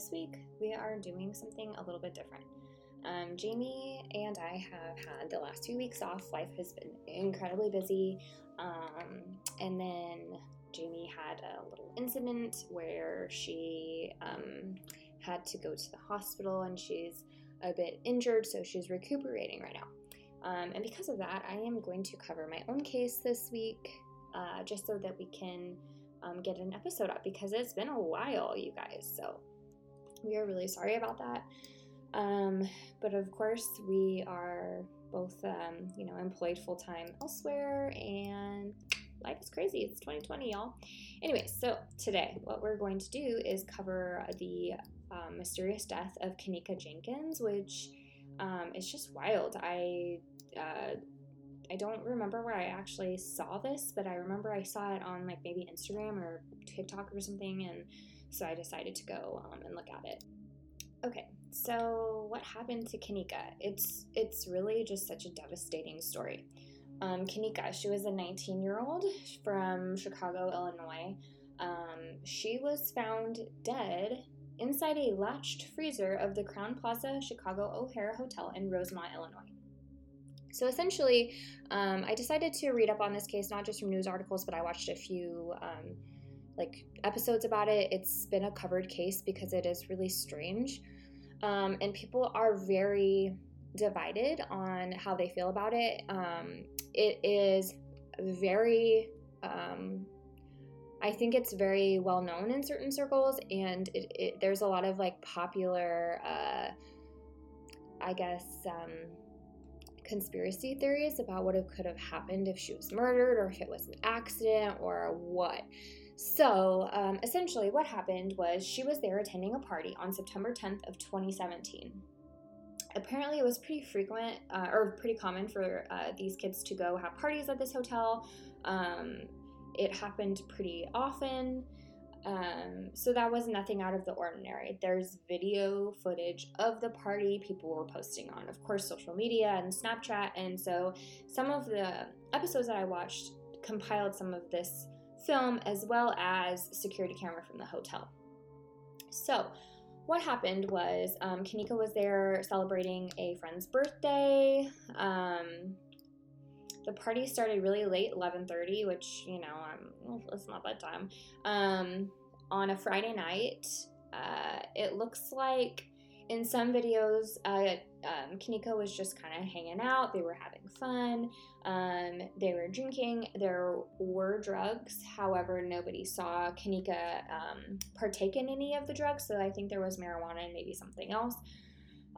This week we are doing something a little bit different. Um, Jamie and I have had the last two weeks off. Life has been incredibly busy. Um, and then Jamie had a little incident where she um, had to go to the hospital and she's a bit injured, so she's recuperating right now. Um, and because of that, I am going to cover my own case this week uh, just so that we can um, get an episode up because it's been a while, you guys. So we are really sorry about that. Um, but of course, we are both, um, you know, employed full time elsewhere, and life is crazy. It's 2020, y'all. Anyway, so today, what we're going to do is cover the um, mysterious death of Kenneka Jenkins, which um, is just wild. I uh, I don't remember where I actually saw this, but I remember I saw it on like maybe Instagram or TikTok or something, and so I decided to go um, and look at it. Okay, so what happened to Kenneka? It's it's really just such a devastating story. Um, Kenneka, she was a 19 year old from Chicago, Illinois. Um, she was found dead inside a latched freezer of the Crowne Plaza Chicago O'Hare Hotel in Rosemont, Illinois. So essentially, um, I decided to read up on this case not just from news articles, but I watched a few um, like episodes about it. It's been a covered case because it is really strange, um, and people are very divided on how they feel about it. Um, it is very um, I think it's very well known in certain circles, and it, it, there's a lot of like popular, uh, I guess, um, conspiracy theories about what could have happened if she was murdered or if it was an accident or what. So, um, essentially, what happened was she was there attending a party on September 10th of 2017. Apparently, it was pretty frequent uh, or pretty common for uh, these kids to go have parties at this hotel. Um, it happened pretty often. Um, so that was nothing out of the ordinary. There's video footage of the party people were posting on, of course, social media and Snapchat. And so some of the episodes that I watched compiled some of this film as well as security camera from the hotel. So what happened was um, Kenneka was there celebrating a friend's birthday. Um, the party started really late 11.30 which you know um, it's not bedtime um, on a friday night uh, it looks like in some videos uh, um, Kenneka was just kind of hanging out they were having fun um, they were drinking there were drugs however nobody saw Kenneka um, partake in any of the drugs so i think there was marijuana and maybe something else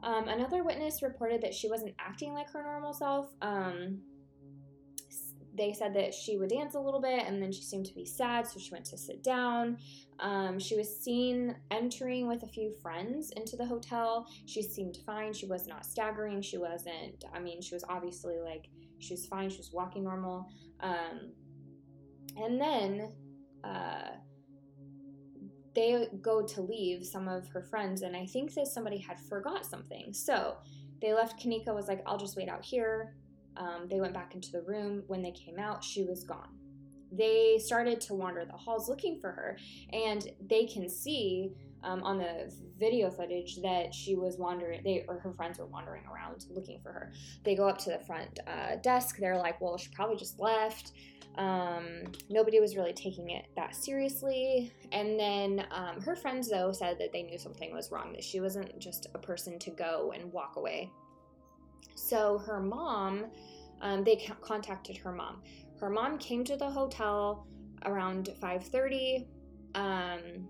um, another witness reported that she wasn't acting like her normal self um, they said that she would dance a little bit and then she seemed to be sad, so she went to sit down. Um, she was seen entering with a few friends into the hotel. She seemed fine. She was not staggering. She wasn't, I mean, she was obviously like, she was fine. She was walking normal. Um, and then uh, they go to leave some of her friends, and I think that somebody had forgot something. So they left. Kenneka was like, I'll just wait out here. Um, they went back into the room. When they came out, she was gone. They started to wander the halls looking for her, and they can see um, on the video footage that she was wandering. They or her friends were wandering around looking for her. They go up to the front uh, desk. They're like, "Well, she probably just left." Um, nobody was really taking it that seriously. And then um, her friends, though, said that they knew something was wrong, that she wasn't just a person to go and walk away. So her mom, um, they contacted her mom. Her mom came to the hotel around 5:30 um,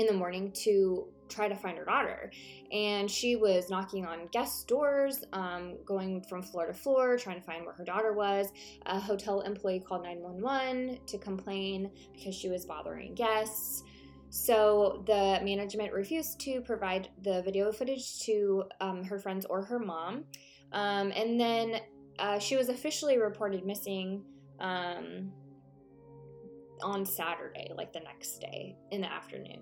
in the morning to try to find her daughter, and she was knocking on guest doors, um, going from floor to floor, trying to find where her daughter was. A hotel employee called 911 to complain because she was bothering guests. So the management refused to provide the video footage to um, her friends or her mom. Um, and then uh, she was officially reported missing um, on Saturday, like the next day in the afternoon.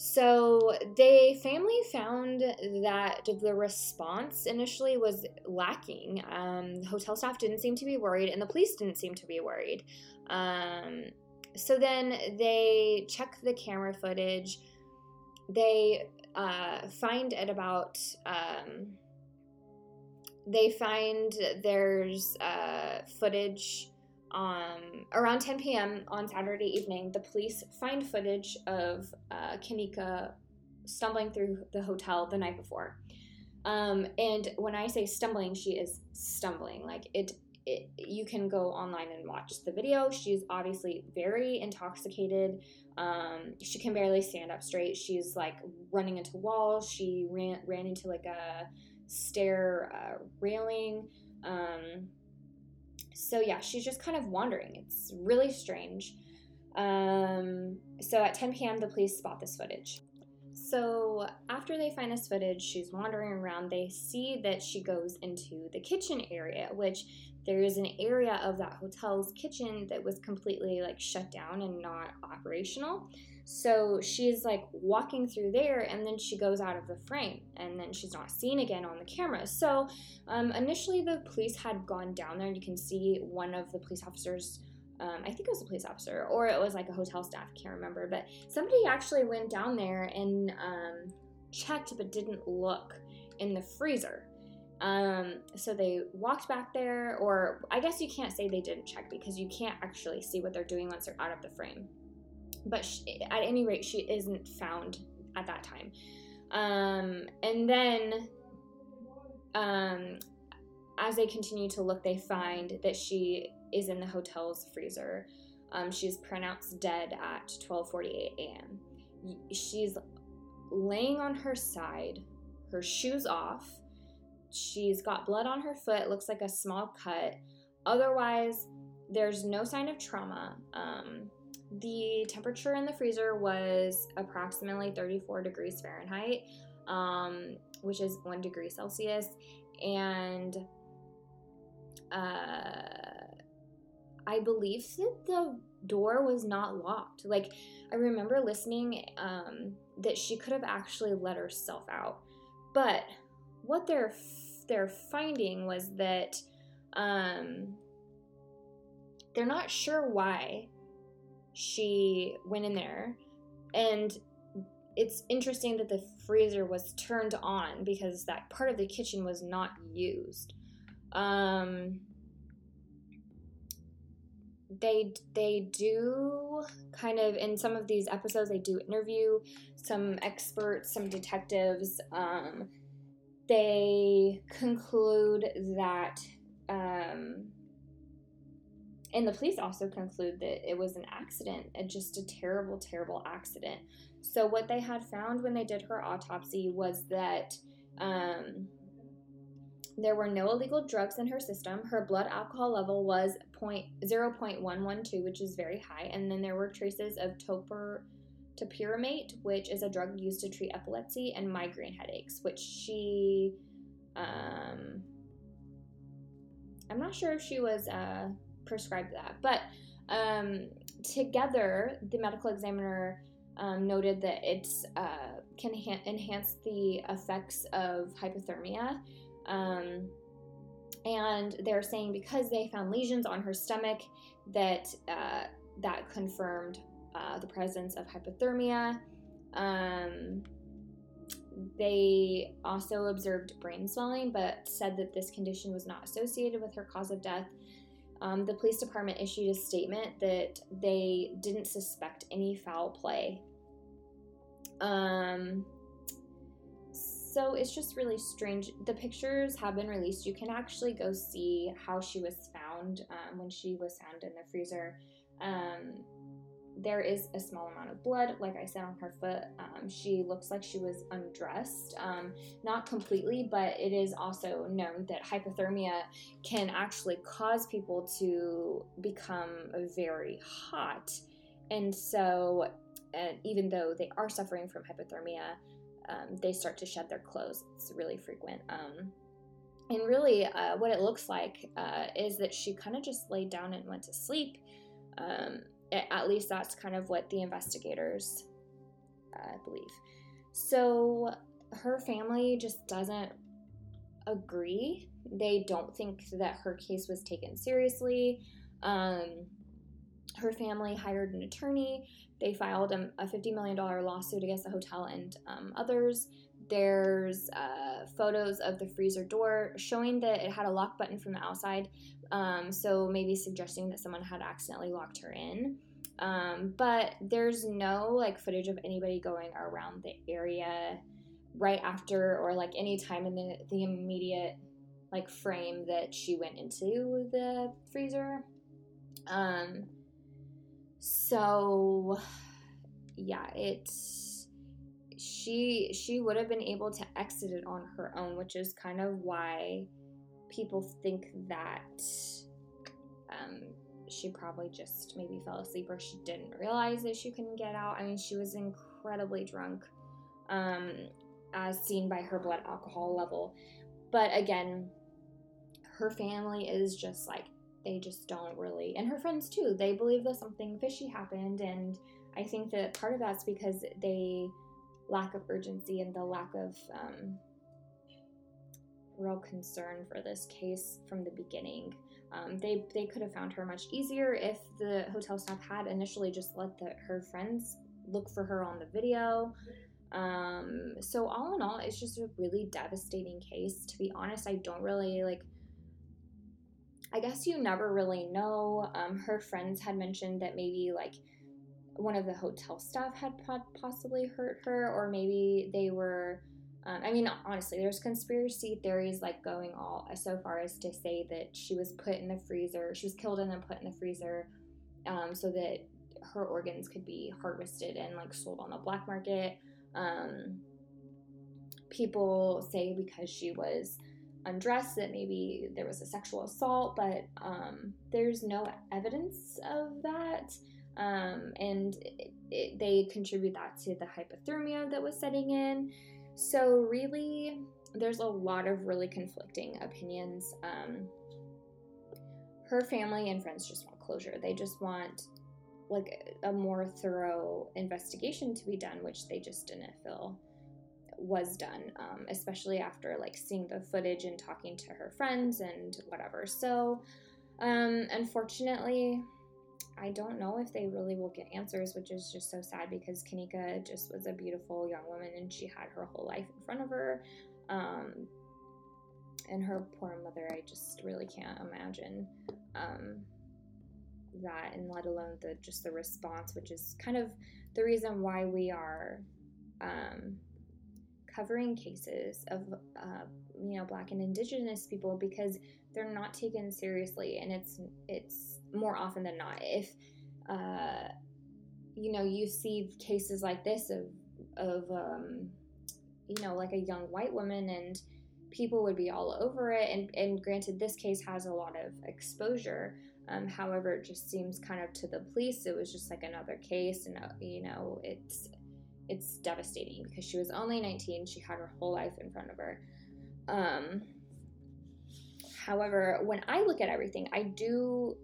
So they family found that the response initially was lacking. Um, hotel staff didn't seem to be worried, and the police didn't seem to be worried. Um, so then they check the camera footage. They uh, find at about um, they find there's uh, footage um, around 10 p.m. on Saturday evening. The police find footage of uh, Kenneka stumbling through the hotel the night before. Um, and when I say stumbling, she is stumbling. Like it, it, you can go online and watch the video. She's obviously very intoxicated. Um, she can barely stand up straight. She's like running into walls. She ran ran into like a stair uh, railing. Um, so yeah, she's just kind of wandering. It's really strange. Um, so at 10 p.m., the police spot this footage. So after they find this footage, she's wandering around. They see that she goes into the kitchen area, which there is an area of that hotel's kitchen that was completely like shut down and not operational. So she's like walking through there and then she goes out of the frame and then she's not seen again on the camera. So um, initially the police had gone down there and you can see one of the police officers um, I think it was a police officer or it was like a hotel staff, can't remember, but somebody actually went down there and um, checked but didn't look in the freezer. Um, so they walked back there, or I guess you can't say they didn't check because you can't actually see what they're doing once they're out of the frame. But she, at any rate, she isn't found at that time. Um, and then, um, as they continue to look, they find that she is in the hotel's freezer. Um, she's pronounced dead at 12:48 a.m. She's laying on her side, her shoes off. She's got blood on her foot. Looks like a small cut. Otherwise, there's no sign of trauma. Um, the temperature in the freezer was approximately 34 degrees Fahrenheit, um, which is one degree Celsius, and uh, I believe that the door was not locked. Like I remember listening um, that she could have actually let herself out, but what they're they're finding was that um, they're not sure why she went in there, and it's interesting that the freezer was turned on because that part of the kitchen was not used. Um, they they do kind of in some of these episodes they do interview some experts some detectives um, they conclude that um, and the police also conclude that it was an accident just a terrible terrible accident so what they had found when they did her autopsy was that um, there were no illegal drugs in her system. Her blood alcohol level was 0.112, which is very high. And then there were traces of topor, topiramate, which is a drug used to treat epilepsy and migraine headaches, which she. Um, I'm not sure if she was uh, prescribed that, but um, together, the medical examiner um, noted that it uh, can ha- enhance the effects of hypothermia um, and they're saying because they found lesions on her stomach that uh, that confirmed uh, the presence of hypothermia. Um, they also observed brain swelling, but said that this condition was not associated with her cause of death. Um, the police department issued a statement that they didn't suspect any foul play. Um, so it's just really strange. The pictures have been released. You can actually go see how she was found um, when she was found in the freezer. Um, there is a small amount of blood, like I said, on her foot. Um, she looks like she was undressed. Um, not completely, but it is also known that hypothermia can actually cause people to become very hot. And so, uh, even though they are suffering from hypothermia, um, they start to shed their clothes. It's really frequent. Um, and really, uh, what it looks like uh, is that she kind of just laid down and went to sleep. Um, at least that's kind of what the investigators uh, believe. So her family just doesn't agree. They don't think that her case was taken seriously. Um, her family hired an attorney. They filed a, a $50 million lawsuit against the hotel and um, others. There's uh, photos of the freezer door showing that it had a lock button from the outside, um, so maybe suggesting that someone had accidentally locked her in. Um, but there's no like footage of anybody going around the area right after or like any time in the, the immediate like frame that she went into the freezer. Um, so yeah, it's she she would have been able to exit it on her own, which is kind of why people think that um, she probably just maybe fell asleep or she didn't realize that she couldn't get out. I mean, she was incredibly drunk, um, as seen by her blood alcohol level. But again, her family is just like they just don't really, and her friends too, they believe that something fishy happened. And I think that part of that's because they lack of urgency and the lack of um, real concern for this case from the beginning. Um, they they could have found her much easier if the hotel staff had initially just let the, her friends look for her on the video. Um, so all in all, it's just a really devastating case. To be honest, I don't really like I guess you never really know. Um, her friends had mentioned that maybe like one of the hotel staff had possibly hurt her, or maybe they were. Um, I mean, honestly, there's conspiracy theories like going all so far as to say that she was put in the freezer, she was killed and then put in the freezer, um, so that her organs could be harvested and like sold on the black market. Um, people say because she was undressed that maybe there was a sexual assault, but um, there's no evidence of that. Um, and it, it, they contribute that to the hypothermia that was setting in. So, really, there's a lot of really conflicting opinions. Um, her family and friends just want closure. They just want like a more thorough investigation to be done, which they just didn't feel was done, um, especially after like seeing the footage and talking to her friends and whatever. So, um, unfortunately, I don't know if they really will get answers, which is just so sad because Kenneka just was a beautiful young woman and she had her whole life in front of her. Um, and her poor mother, I just really can't imagine um, that, and let alone the just the response, which is kind of the reason why we are um, covering cases of uh, you know black and indigenous people because they're not taken seriously and it's it's more often than not if uh, you know you see cases like this of of um, you know like a young white woman and people would be all over it and and granted this case has a lot of exposure um, however it just seems kind of to the police it was just like another case and uh, you know it's it's devastating because she was only 19. She had her whole life in front of her. Um, however, when I look at everything, I do,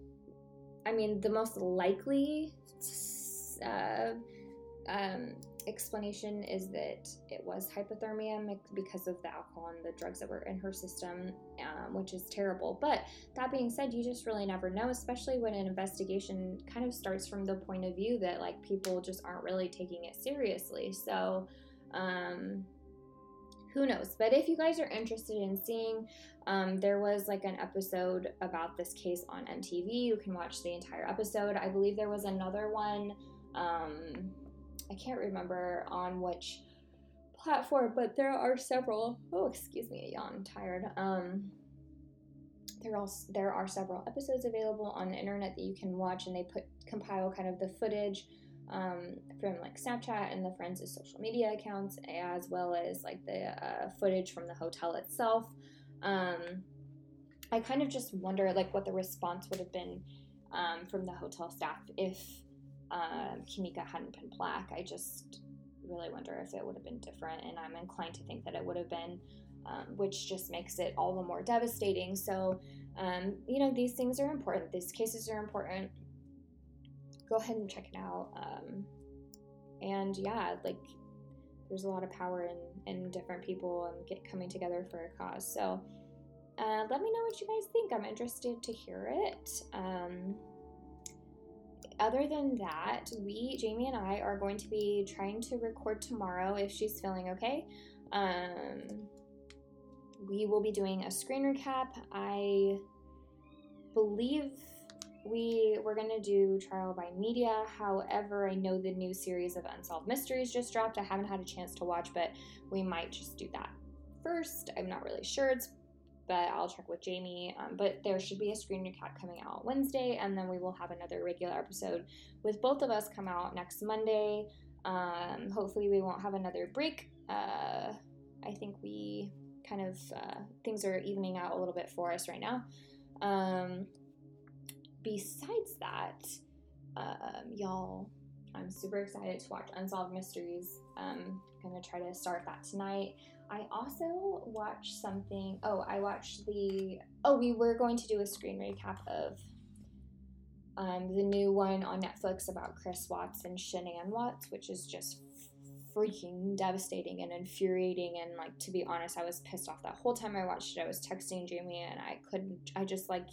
I mean, the most likely uh, um, explanation is that it was hypothermia because of the alcohol and the drugs that were in her system, um, which is terrible. But that being said, you just really never know, especially when an investigation kind of starts from the point of view that like people just aren't really taking it seriously. So, um, who knows? But if you guys are interested in seeing, um, there was like an episode about this case on MTV. You can watch the entire episode. I believe there was another one. Um, I can't remember on which platform, but there are several. Oh, excuse me, yawn. I'm tired. Um, there are there are several episodes available on the internet that you can watch, and they put compile kind of the footage um, from like Snapchat and the friends' social media accounts, as well as like the uh, footage from the hotel itself. Um, I kind of just wonder like what the response would have been um, from the hotel staff if um, Kenneka hadn't been black. I just really wonder if it would have been different, and I'm inclined to think that it would have been, um, which just makes it all the more devastating. So, um, you know, these things are important. These cases are important. Go ahead and check it out. Um, and yeah, like there's a lot of power in, in different people and get coming together for a cause. So, uh, let me know what you guys think. I'm interested to hear it. Um, other than that, we, Jamie and I, are going to be trying to record tomorrow if she's feeling okay. Um, we will be doing a screen recap. I believe we were going to do trial by media. However i know the new series of unsolved mysteries just dropped. I haven't had a chance to watch but we might just do that first. I'm not really sure. It's but i'll check with jamie. Um, but there should be a screen recap coming out wednesday and then we will have another regular episode with both of us come out next monday. Um, hopefully we won't have another break. Uh, i think we kind of uh, things are evening out a little bit for us right now. Um, besides that, um, y'all, I'm super excited to watch Unsolved Mysteries. Um, I'm gonna try to start that tonight. I also watched something. Oh, I watched the. Oh, we were going to do a screen recap of um, the new one on Netflix about Chris Watts and Shanann Watts, which is just freaking devastating and infuriating. And like to be honest, I was pissed off that whole time I watched it. I was texting Jamie, and I couldn't. I just like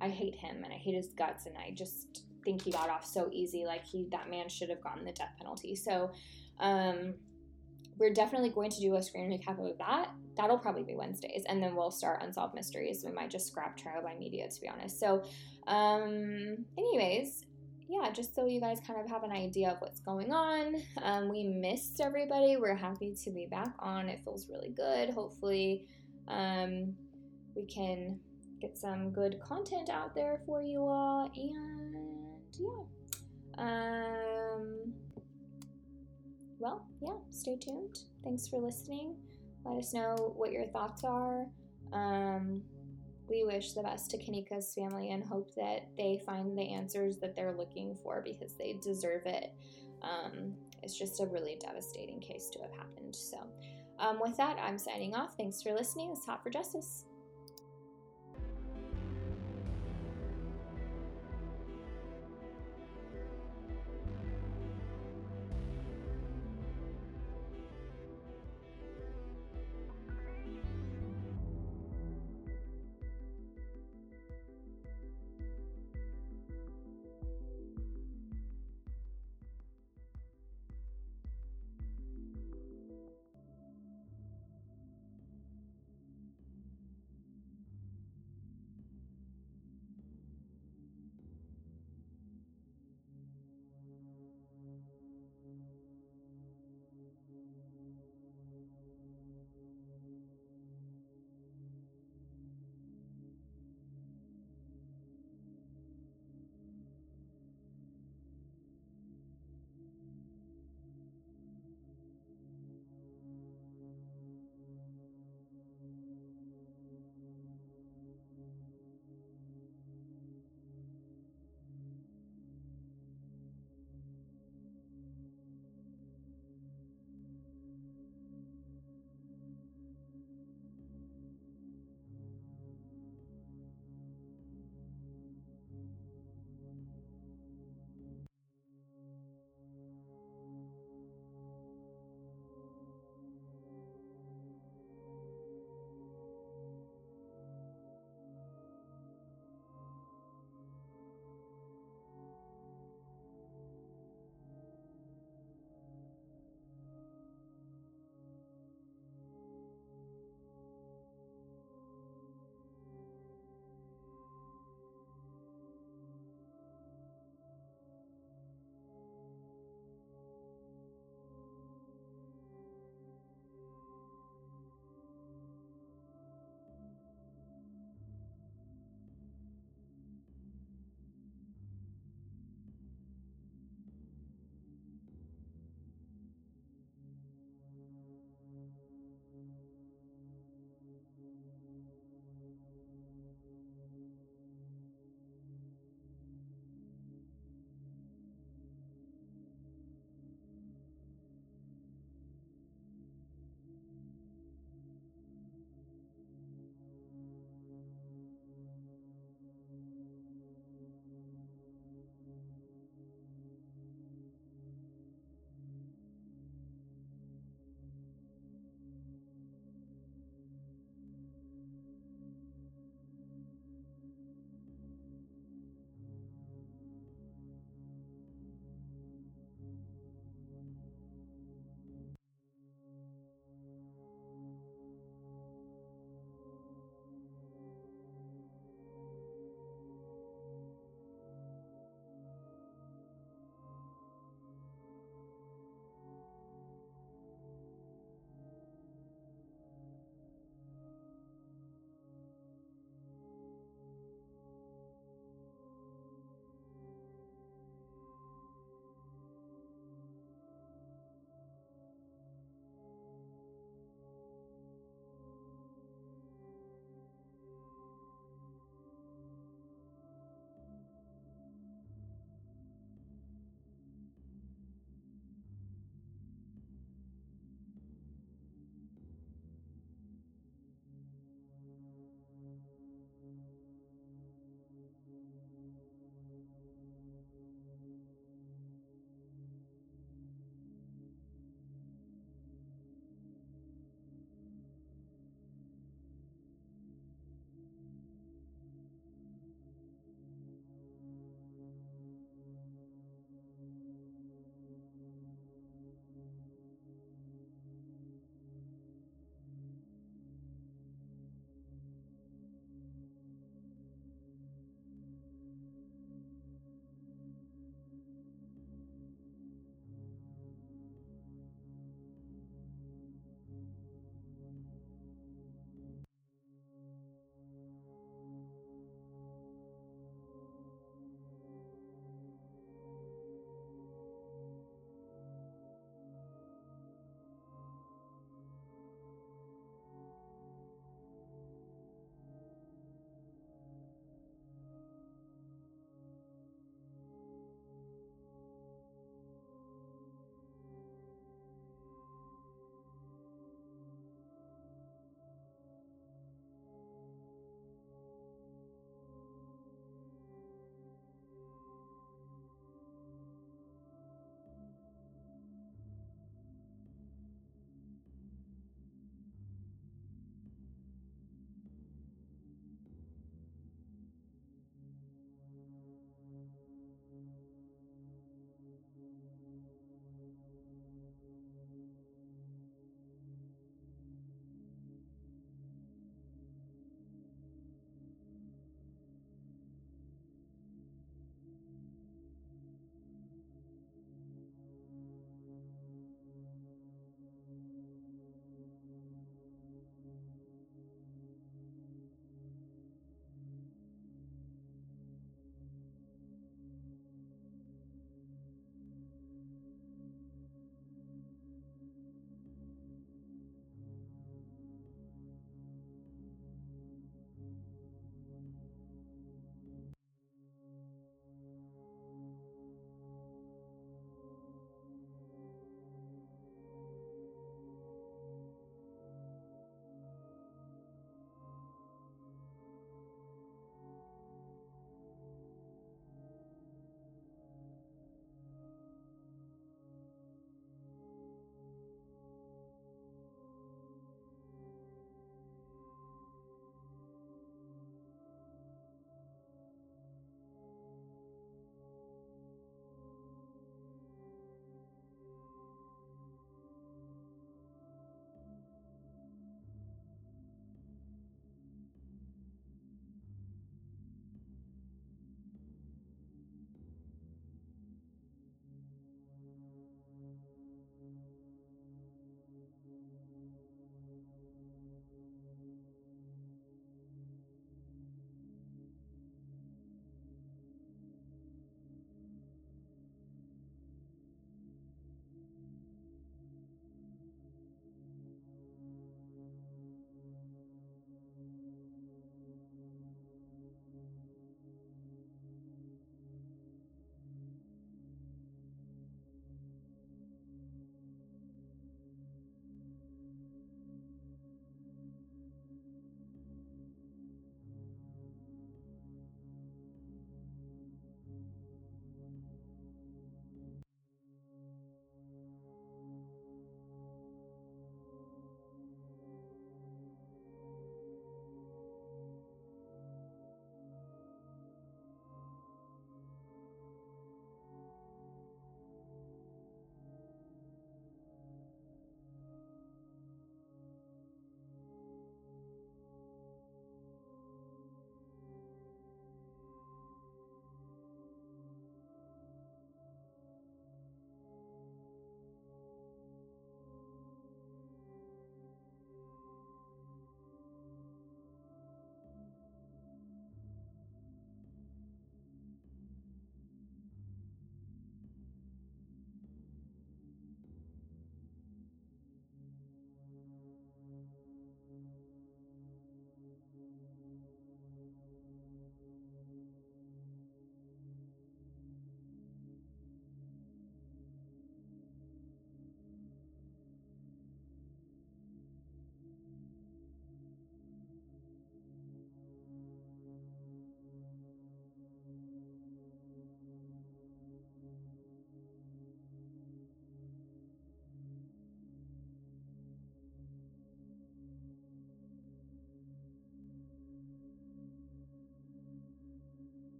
I hate him and I hate his guts and I just think he got off so easy. Like he that man should have gotten the death penalty. So um we're definitely going to do a screen recap of that. That'll probably be Wednesdays, and then we'll start Unsolved Mysteries. We might just scrap Trial by Media, to be honest. So, um, anyways, yeah, just so you guys kind of have an idea of what's going on. Um, we missed everybody. We're happy to be back on. It feels really good. Hopefully, um, we can get some good content out there for you all. And yeah. Um, well, yeah, stay tuned. Thanks for listening. Let us know what your thoughts are. Um, we wish the best to Kenneka's family and hope that they find the answers that they're looking for because they deserve it. Um, it's just a really devastating case to have happened. So, um, with that, I'm signing off. Thanks for listening. It's Hot for Justice.